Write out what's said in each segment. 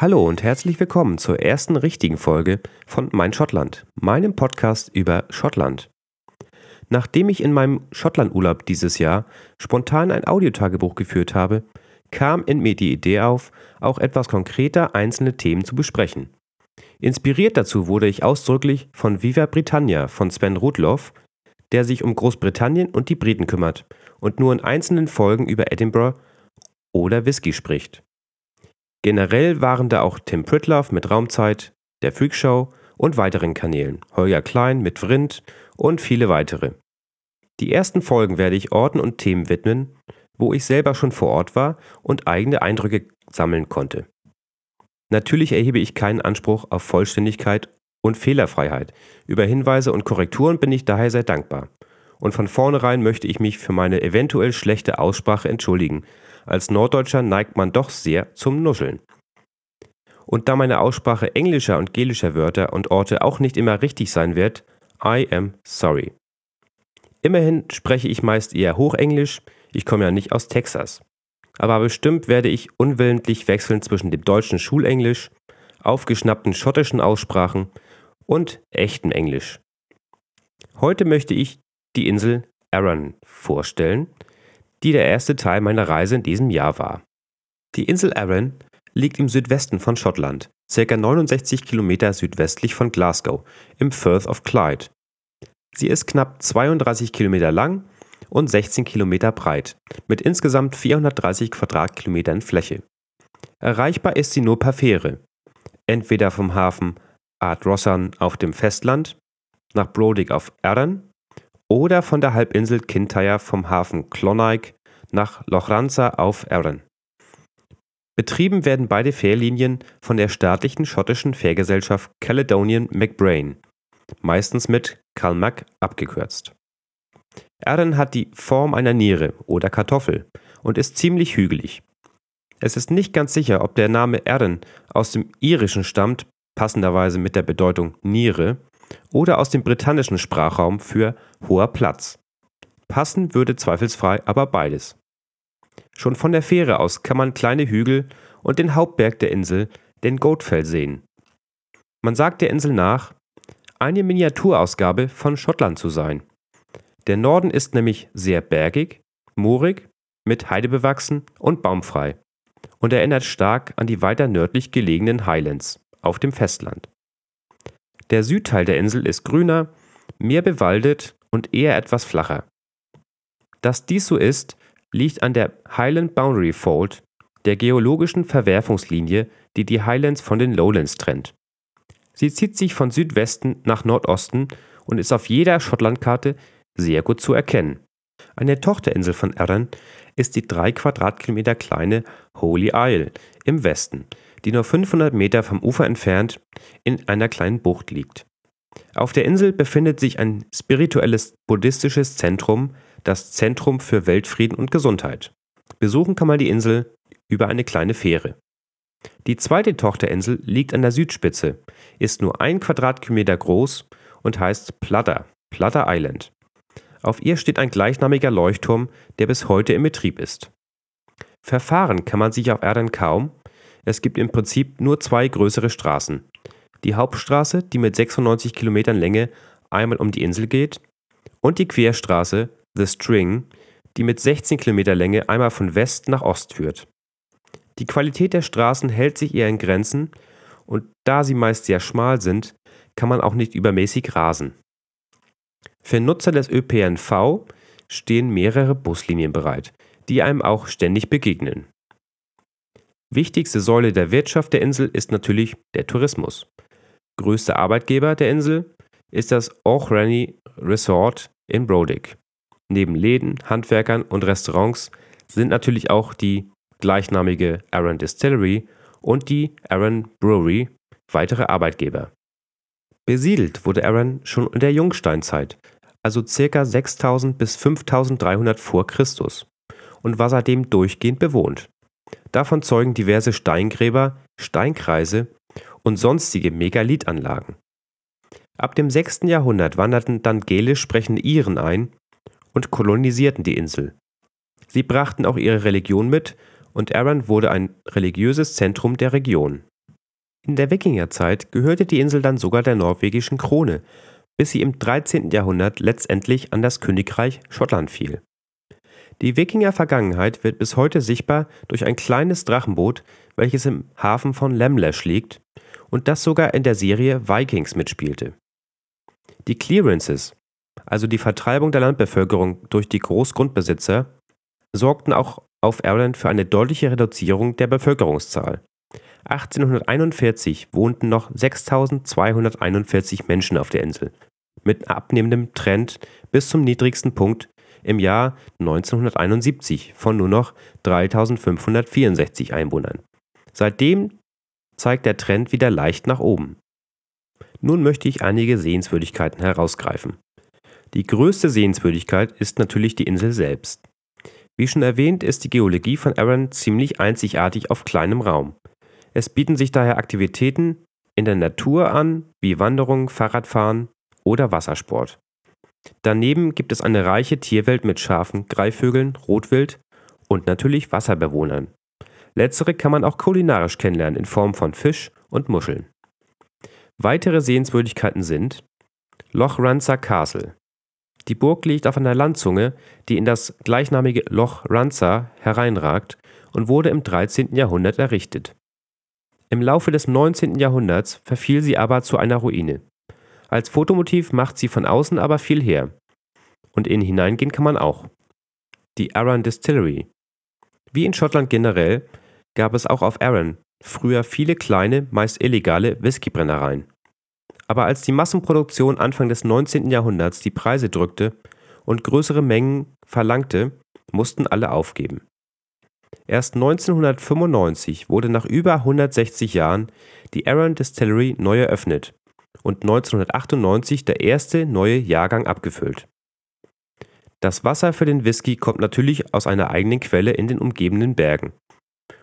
Hallo und herzlich willkommen zur ersten richtigen Folge von Mein Schottland, meinem Podcast über Schottland. Nachdem ich in meinem Schottlandurlaub dieses Jahr spontan ein Audiotagebuch geführt habe, kam in mir die Idee auf, auch etwas konkreter einzelne Themen zu besprechen. Inspiriert dazu wurde ich ausdrücklich von Viva Britannia von Sven Rudloff, der sich um Großbritannien und die Briten kümmert und nur in einzelnen Folgen über Edinburgh oder Whisky spricht. Generell waren da auch Tim Pritloff mit Raumzeit, der Freakshow und weiteren Kanälen, Holger Klein mit Vrind und viele weitere. Die ersten Folgen werde ich Orten und Themen widmen, wo ich selber schon vor Ort war und eigene Eindrücke sammeln konnte. Natürlich erhebe ich keinen Anspruch auf Vollständigkeit und Fehlerfreiheit. Über Hinweise und Korrekturen bin ich daher sehr dankbar. Und von vornherein möchte ich mich für meine eventuell schlechte Aussprache entschuldigen, als Norddeutscher neigt man doch sehr zum Nuscheln. Und da meine Aussprache englischer und gelischer Wörter und Orte auch nicht immer richtig sein wird, I am sorry. Immerhin spreche ich meist eher Hochenglisch, ich komme ja nicht aus Texas. Aber bestimmt werde ich unwillentlich wechseln zwischen dem deutschen Schulenglisch, aufgeschnappten schottischen Aussprachen und echtem Englisch. Heute möchte ich die Insel Arran vorstellen, die der erste Teil meiner Reise in diesem Jahr war. Die Insel Arran liegt im Südwesten von Schottland, ca. 69 Kilometer südwestlich von Glasgow, im Firth of Clyde. Sie ist knapp 32 Kilometer lang und 16 Kilometer breit, mit insgesamt 430 Quadratkilometern Fläche. Erreichbar ist sie nur per Fähre, entweder vom Hafen Ardrossan auf dem Festland nach Brodick auf Arran oder von der Halbinsel Kintyre vom Hafen Clonaic nach Lochranza auf Arran. Betrieben werden beide Fährlinien von der staatlichen schottischen Fährgesellschaft Caledonian McBrain, meistens mit CalMac abgekürzt. Arran hat die Form einer Niere oder Kartoffel und ist ziemlich hügelig. Es ist nicht ganz sicher, ob der Name Arran aus dem Irischen stammt, passenderweise mit der Bedeutung Niere, oder aus dem britannischen Sprachraum für hoher Platz. Passen würde zweifelsfrei aber beides. Schon von der Fähre aus kann man kleine Hügel und den Hauptberg der Insel, den Goatfell, sehen. Man sagt der Insel nach, eine Miniaturausgabe von Schottland zu sein. Der Norden ist nämlich sehr bergig, moorig, mit Heide bewachsen und baumfrei und erinnert stark an die weiter nördlich gelegenen Highlands auf dem Festland. Der Südteil der Insel ist grüner, mehr bewaldet und eher etwas flacher. Dass dies so ist, liegt an der Highland Boundary Fault, der geologischen Verwerfungslinie, die die Highlands von den Lowlands trennt. Sie zieht sich von Südwesten nach Nordosten und ist auf jeder Schottlandkarte sehr gut zu erkennen. Eine Tochterinsel von Arran ist die drei Quadratkilometer kleine Holy Isle im Westen, die nur 500 Meter vom Ufer entfernt in einer kleinen Bucht liegt. Auf der Insel befindet sich ein spirituelles buddhistisches Zentrum, das Zentrum für Weltfrieden und Gesundheit. Besuchen kann man die Insel über eine kleine Fähre. Die zweite Tochterinsel liegt an der Südspitze, ist nur ein Quadratkilometer groß und heißt Platter, Platter Island. Auf ihr steht ein gleichnamiger Leuchtturm, der bis heute in Betrieb ist. Verfahren kann man sich auf Erden kaum, es gibt im Prinzip nur zwei größere Straßen. Die Hauptstraße, die mit 96 Kilometern Länge einmal um die Insel geht, und die Querstraße, The String, die mit 16 Kilometer Länge einmal von West nach Ost führt. Die Qualität der Straßen hält sich eher in Grenzen und da sie meist sehr schmal sind, kann man auch nicht übermäßig rasen. Für Nutzer des ÖPNV stehen mehrere Buslinien bereit, die einem auch ständig begegnen. Wichtigste Säule der Wirtschaft der Insel ist natürlich der Tourismus. Größter Arbeitgeber der Insel ist das Auchrany Resort in Brodick. Neben Läden, Handwerkern und Restaurants sind natürlich auch die gleichnamige Arran Distillery und die Arran Brewery weitere Arbeitgeber. Besiedelt wurde Arran schon in der Jungsteinzeit, also ca. 6000 bis 5300 vor Christus und war seitdem durchgehend bewohnt. Davon zeugen diverse Steingräber, Steinkreise und sonstige Megalithanlagen. Ab dem 6. Jahrhundert wanderten dann gälisch sprechende Iren ein und kolonisierten die Insel. Sie brachten auch ihre Religion mit und Arran wurde ein religiöses Zentrum der Region. In der Wikingerzeit gehörte die Insel dann sogar der norwegischen Krone, bis sie im 13. Jahrhundert letztendlich an das Königreich Schottland fiel. Die Wikinger-Vergangenheit wird bis heute sichtbar durch ein kleines Drachenboot, welches im Hafen von Lemlash liegt und das sogar in der Serie Vikings mitspielte. Die Clearances, also die Vertreibung der Landbevölkerung durch die Großgrundbesitzer, sorgten auch auf Irland für eine deutliche Reduzierung der Bevölkerungszahl. 1841 wohnten noch 6241 Menschen auf der Insel, mit abnehmendem Trend bis zum niedrigsten Punkt im Jahr 1971 von nur noch 3564 Einwohnern. Seitdem zeigt der Trend wieder leicht nach oben. Nun möchte ich einige Sehenswürdigkeiten herausgreifen. Die größte Sehenswürdigkeit ist natürlich die Insel selbst. Wie schon erwähnt, ist die Geologie von Arran ziemlich einzigartig auf kleinem Raum. Es bieten sich daher Aktivitäten in der Natur an, wie Wanderung, Fahrradfahren oder Wassersport. Daneben gibt es eine reiche Tierwelt mit Schafen, Greifvögeln, Rotwild und natürlich Wasserbewohnern. Letztere kann man auch kulinarisch kennenlernen in Form von Fisch und Muscheln. Weitere Sehenswürdigkeiten sind Loch Ranza Castle. Die Burg liegt auf einer Landzunge, die in das gleichnamige Loch Ranza hereinragt und wurde im 13. Jahrhundert errichtet. Im Laufe des 19. Jahrhunderts verfiel sie aber zu einer Ruine. Als Fotomotiv macht sie von außen aber viel her. Und innen hineingehen kann man auch. Die Arran Distillery. Wie in Schottland generell gab es auch auf Arran früher viele kleine, meist illegale Whiskybrennereien. Aber als die Massenproduktion Anfang des 19. Jahrhunderts die Preise drückte und größere Mengen verlangte, mussten alle aufgeben. Erst 1995 wurde nach über 160 Jahren die Arran Distillery neu eröffnet und 1998 der erste neue Jahrgang abgefüllt. Das Wasser für den Whisky kommt natürlich aus einer eigenen Quelle in den umgebenden Bergen.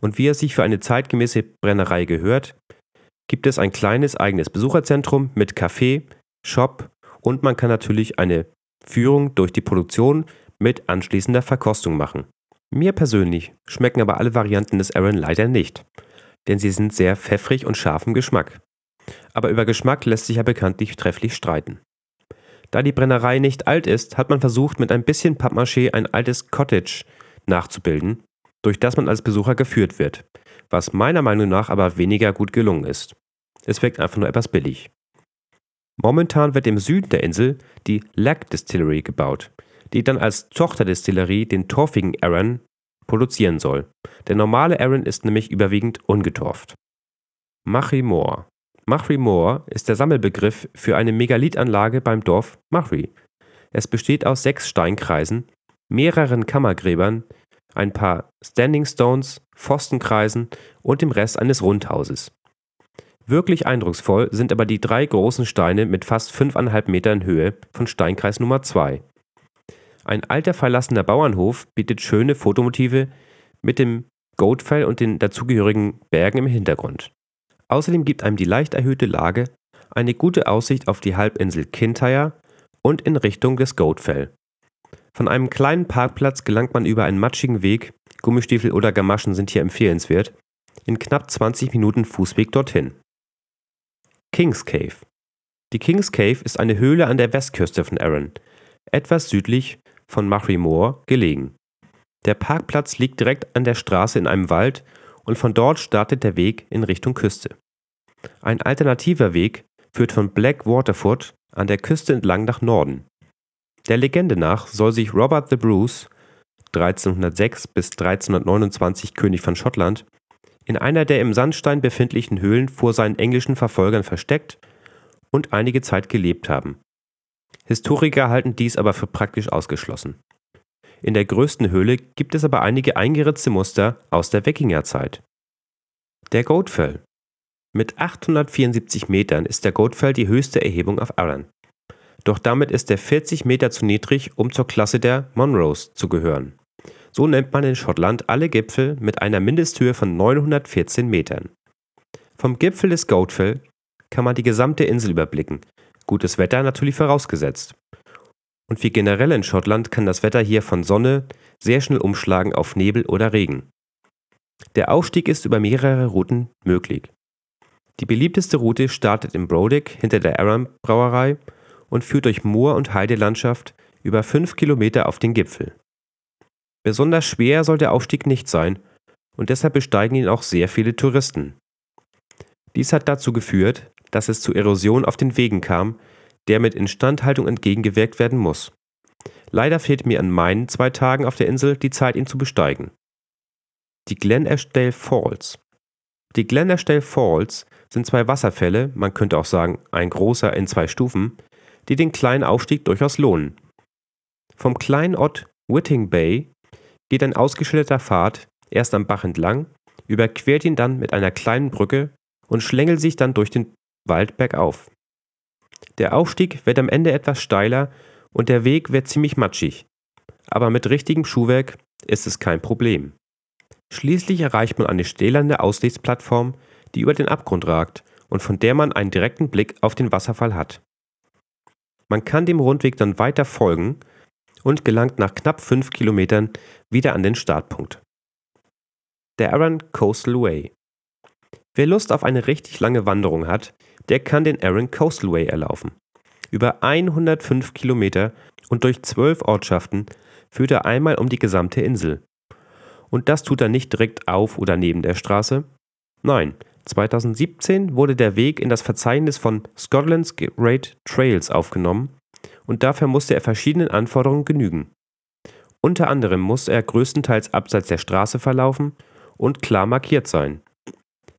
Und wie er sich für eine zeitgemäße Brennerei gehört, gibt es ein kleines eigenes Besucherzentrum mit Café, Shop und man kann natürlich eine Führung durch die Produktion mit anschließender Verkostung machen. Mir persönlich schmecken aber alle Varianten des Aaron leider nicht, denn sie sind sehr pfeffrig und scharf im Geschmack aber über Geschmack lässt sich ja bekanntlich trefflich streiten. Da die Brennerei nicht alt ist, hat man versucht, mit ein bisschen Pappmaché ein altes Cottage nachzubilden, durch das man als Besucher geführt wird, was meiner Meinung nach aber weniger gut gelungen ist. Es wirkt einfach nur etwas billig. Momentan wird im Süden der Insel die Lac Distillery gebaut, die dann als Tochterdistillerie den torfigen Arran produzieren soll. Der normale Arran ist nämlich überwiegend ungetorft. Machimore Machry Moor ist der Sammelbegriff für eine Megalithanlage beim Dorf Machry. Es besteht aus sechs Steinkreisen, mehreren Kammergräbern, ein paar Standing Stones, Pfostenkreisen und dem Rest eines Rundhauses. Wirklich eindrucksvoll sind aber die drei großen Steine mit fast 5,5 Metern Höhe von Steinkreis Nummer 2. Ein alter verlassener Bauernhof bietet schöne Fotomotive mit dem Goatfell und den dazugehörigen Bergen im Hintergrund. Außerdem gibt einem die leicht erhöhte Lage eine gute Aussicht auf die Halbinsel Kintyre und in Richtung des Goatfell. Von einem kleinen Parkplatz gelangt man über einen matschigen Weg, Gummistiefel oder Gamaschen sind hier empfehlenswert, in knapp 20 Minuten Fußweg dorthin. Kings Cave Die Kings Cave ist eine Höhle an der Westküste von Arran, etwas südlich von Machry Moor gelegen. Der Parkplatz liegt direkt an der Straße in einem Wald und von dort startet der Weg in Richtung Küste. Ein alternativer Weg führt von Black Waterford an der Küste entlang nach Norden. Der Legende nach soll sich Robert the Bruce, 1306 bis 1329 König von Schottland, in einer der im Sandstein befindlichen Höhlen vor seinen englischen Verfolgern versteckt und einige Zeit gelebt haben. Historiker halten dies aber für praktisch ausgeschlossen. In der größten Höhle gibt es aber einige eingeritzte Muster aus der Wikingerzeit. Der Goatfell. Mit 874 Metern ist der Goatfell die höchste Erhebung auf Arran. Doch damit ist er 40 Meter zu niedrig, um zur Klasse der Monroes zu gehören. So nennt man in Schottland alle Gipfel mit einer Mindesthöhe von 914 Metern. Vom Gipfel des Goatfell kann man die gesamte Insel überblicken, gutes Wetter natürlich vorausgesetzt. Und wie generell in Schottland kann das Wetter hier von Sonne sehr schnell umschlagen auf Nebel oder Regen. Der Aufstieg ist über mehrere Routen möglich. Die beliebteste Route startet in Brodick hinter der Arran Brauerei und führt durch Moor- und Heidelandschaft über fünf Kilometer auf den Gipfel. Besonders schwer soll der Aufstieg nicht sein und deshalb besteigen ihn auch sehr viele Touristen. Dies hat dazu geführt, dass es zu Erosion auf den Wegen kam, der mit Instandhaltung entgegengewirkt werden muss. Leider fehlt mir an meinen zwei Tagen auf der Insel die Zeit, ihn zu besteigen. Die Glen Ashdale Falls. Die Glen Ashdale Falls sind zwei Wasserfälle, man könnte auch sagen ein großer in zwei Stufen, die den kleinen Aufstieg durchaus lohnen. Vom kleinen Ort Whiting Bay geht ein ausgeschilderter Pfad erst am Bach entlang, überquert ihn dann mit einer kleinen Brücke und schlängelt sich dann durch den Wald bergauf. Der Aufstieg wird am Ende etwas steiler und der Weg wird ziemlich matschig, aber mit richtigem Schuhwerk ist es kein Problem. Schließlich erreicht man eine stählerne Aussichtsplattform, die über den Abgrund ragt und von der man einen direkten Blick auf den Wasserfall hat. Man kann dem Rundweg dann weiter folgen und gelangt nach knapp fünf Kilometern wieder an den Startpunkt. Der Arran Coastal Way. Wer Lust auf eine richtig lange Wanderung hat, der kann den Arran Coastal Way erlaufen. Über 105 Kilometer und durch zwölf Ortschaften führt er einmal um die gesamte Insel. Und das tut er nicht direkt auf oder neben der Straße. Nein, 2017 wurde der Weg in das Verzeichnis von Scotland's Great Trails aufgenommen und dafür musste er verschiedenen Anforderungen genügen. Unter anderem muss er größtenteils abseits der Straße verlaufen und klar markiert sein.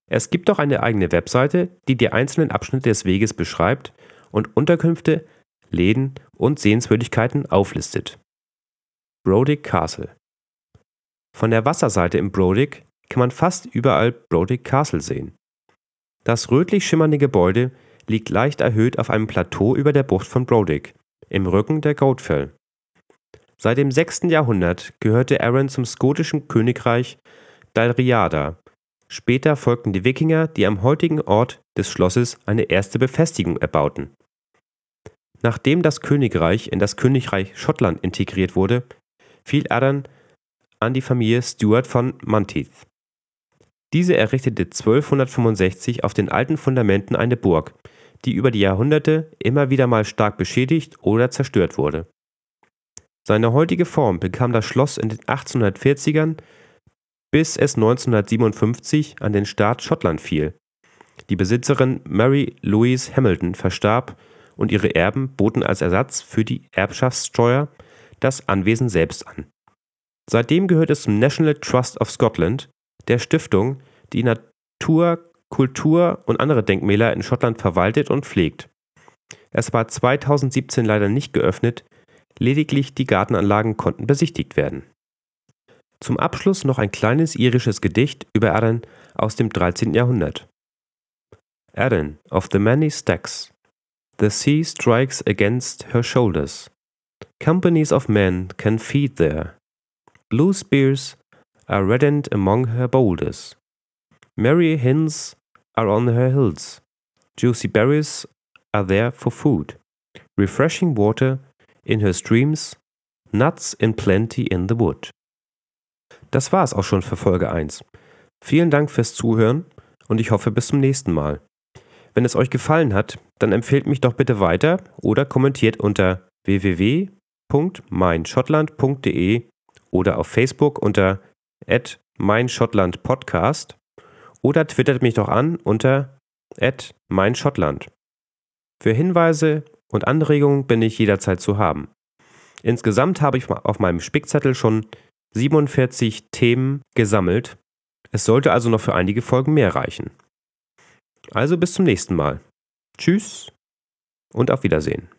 Es gibt auch eine eigene Webseite, die die einzelnen Abschnitte des Weges beschreibt und Unterkünfte, Läden und Sehenswürdigkeiten auflistet. Brodick Castle Von der Wasserseite im Brodick kann man fast überall Brodick Castle sehen. Das rötlich schimmernde Gebäude liegt leicht erhöht auf einem Plateau über der Bucht von Brodick, im Rücken der Goatfell. Seit dem 6. Jahrhundert gehörte Arran zum skotischen Königreich Dalriada. Später folgten die Wikinger, die am heutigen Ort des Schlosses eine erste Befestigung erbauten. Nachdem das Königreich in das Königreich Schottland integriert wurde, fiel Arran an die Familie Stuart von Monteith. Diese errichtete 1265 auf den alten Fundamenten eine Burg, die über die Jahrhunderte immer wieder mal stark beschädigt oder zerstört wurde. Seine heutige Form bekam das Schloss in den 1840ern, bis es 1957 an den Staat Schottland fiel. Die Besitzerin Mary Louise Hamilton verstarb und ihre Erben boten als Ersatz für die Erbschaftssteuer das Anwesen selbst an. Seitdem gehört es zum National Trust of Scotland, der Stiftung, die Natur, Kultur und andere Denkmäler in Schottland verwaltet und pflegt. Es war 2017 leider nicht geöffnet, lediglich die Gartenanlagen konnten besichtigt werden. Zum Abschluss noch ein kleines irisches Gedicht über Erin aus dem 13. Jahrhundert. Erin of the many stacks, the sea strikes against her shoulders. Companies of men can feed there. Blue spears are reddened among her boulders. Merry hens are on her hills. Juicy berries are there for food. Refreshing water in her streams. Nuts in plenty in the wood. Das war es auch schon für Folge 1. Vielen Dank fürs Zuhören und ich hoffe bis zum nächsten Mal. Wenn es euch gefallen hat, dann empfehlt mich doch bitte weiter oder kommentiert unter www.meinschottland.de oder auf Facebook unter meinschottlandpodcast oder twittert mich doch an unter meinschottland. Für Hinweise und Anregungen bin ich jederzeit zu haben. Insgesamt habe ich auf meinem Spickzettel schon 47 Themen gesammelt. Es sollte also noch für einige Folgen mehr reichen. Also bis zum nächsten Mal. Tschüss und auf Wiedersehen.